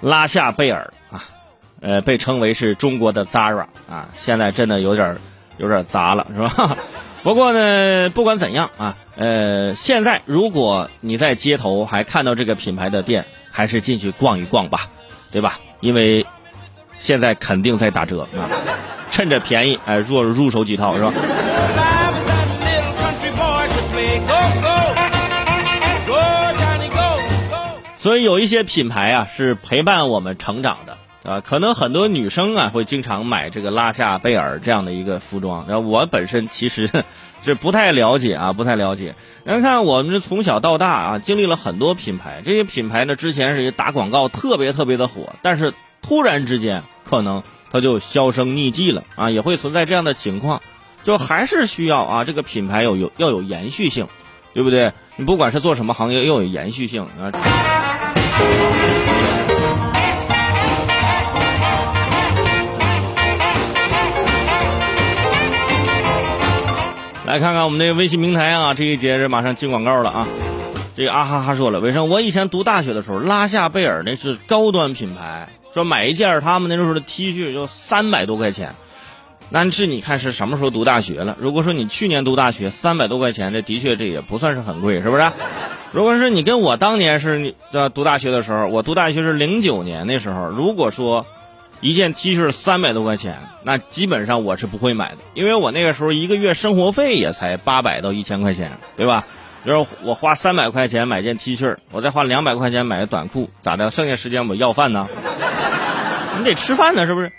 拉夏贝尔啊，呃，被称为是中国的 Zara 啊，现在真的有点有点杂了，是吧？不过呢，不管怎样啊，呃，现在如果你在街头还看到这个品牌的店，还是进去逛一逛吧，对吧？因为现在肯定在打折啊，趁着便宜，哎，入入手几套是吧？所以有一些品牌啊是陪伴我们成长的啊，可能很多女生啊会经常买这个拉夏贝尔这样的一个服装。然后我本身其实 是不太了解啊，不太了解。你看我们从小到大啊，经历了很多品牌，这些品牌呢之前是打广告特别特别的火，但是突然之间可能它就销声匿迹了啊，也会存在这样的情况，就还是需要啊这个品牌有有要有延续性，对不对？你不管是做什么行业，要有延续性啊。来看看我们这个微信平台啊，这一节是马上进广告了啊。这个啊哈哈说了，伟生，我以前读大学的时候，拉夏贝尔那是高端品牌，说买一件他们那时候的 T 恤就三百多块钱。那是你看是什么时候读大学了？如果说你去年读大学，三百多块钱，这的确这也不算是很贵，是不是？如果是你跟我当年是你读大学的时候，我读大学是零九年那时候，如果说一件 T 恤三百多块钱，那基本上我是不会买的，因为我那个时候一个月生活费也才八百到一千块钱，对吧？然后我花三百块钱买件 T 恤，我再花两百块钱买个短裤，咋的？剩下时间我要饭呢？你得吃饭呢，是不是？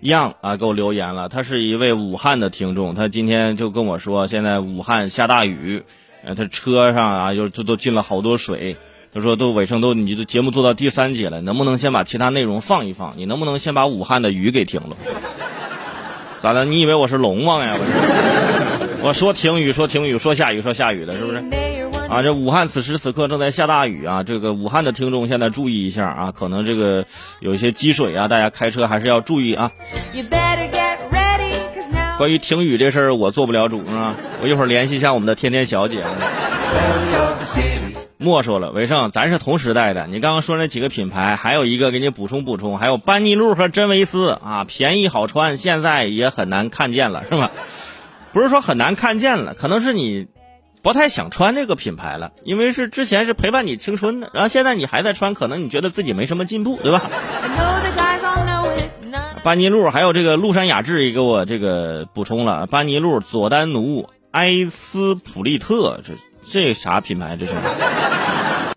样啊，给我留言了。他是一位武汉的听众，他今天就跟我说，现在武汉下大雨，呃，他车上啊，又这都进了好多水。他说都尾声都，你的节目做到第三节了，能不能先把其他内容放一放？你能不能先把武汉的雨给停了？咋的？你以为我是龙王呀？我说停雨，说停雨，说下雨，说下雨的，是不是？啊，这武汉此时此刻正在下大雨啊！这个武汉的听众现在注意一下啊，可能这个有一些积水啊，大家开车还是要注意啊。关于停雨这事儿，我做不了主啊，我一会儿联系一下我们的天天小姐。莫说了，伟胜，咱是同时代的，你刚刚说那几个品牌，还有一个给你补充补充，还有班尼路和真维斯啊，便宜好穿，现在也很难看见了，是吧？不是说很难看见了，可能是你。不太想穿这个品牌了，因为是之前是陪伴你青春的，然后现在你还在穿，可能你觉得自己没什么进步，对吧？班尼路还有这个陆山雅致也给我这个补充了，班尼路、佐丹奴、埃斯普利特，这这啥品牌？这是？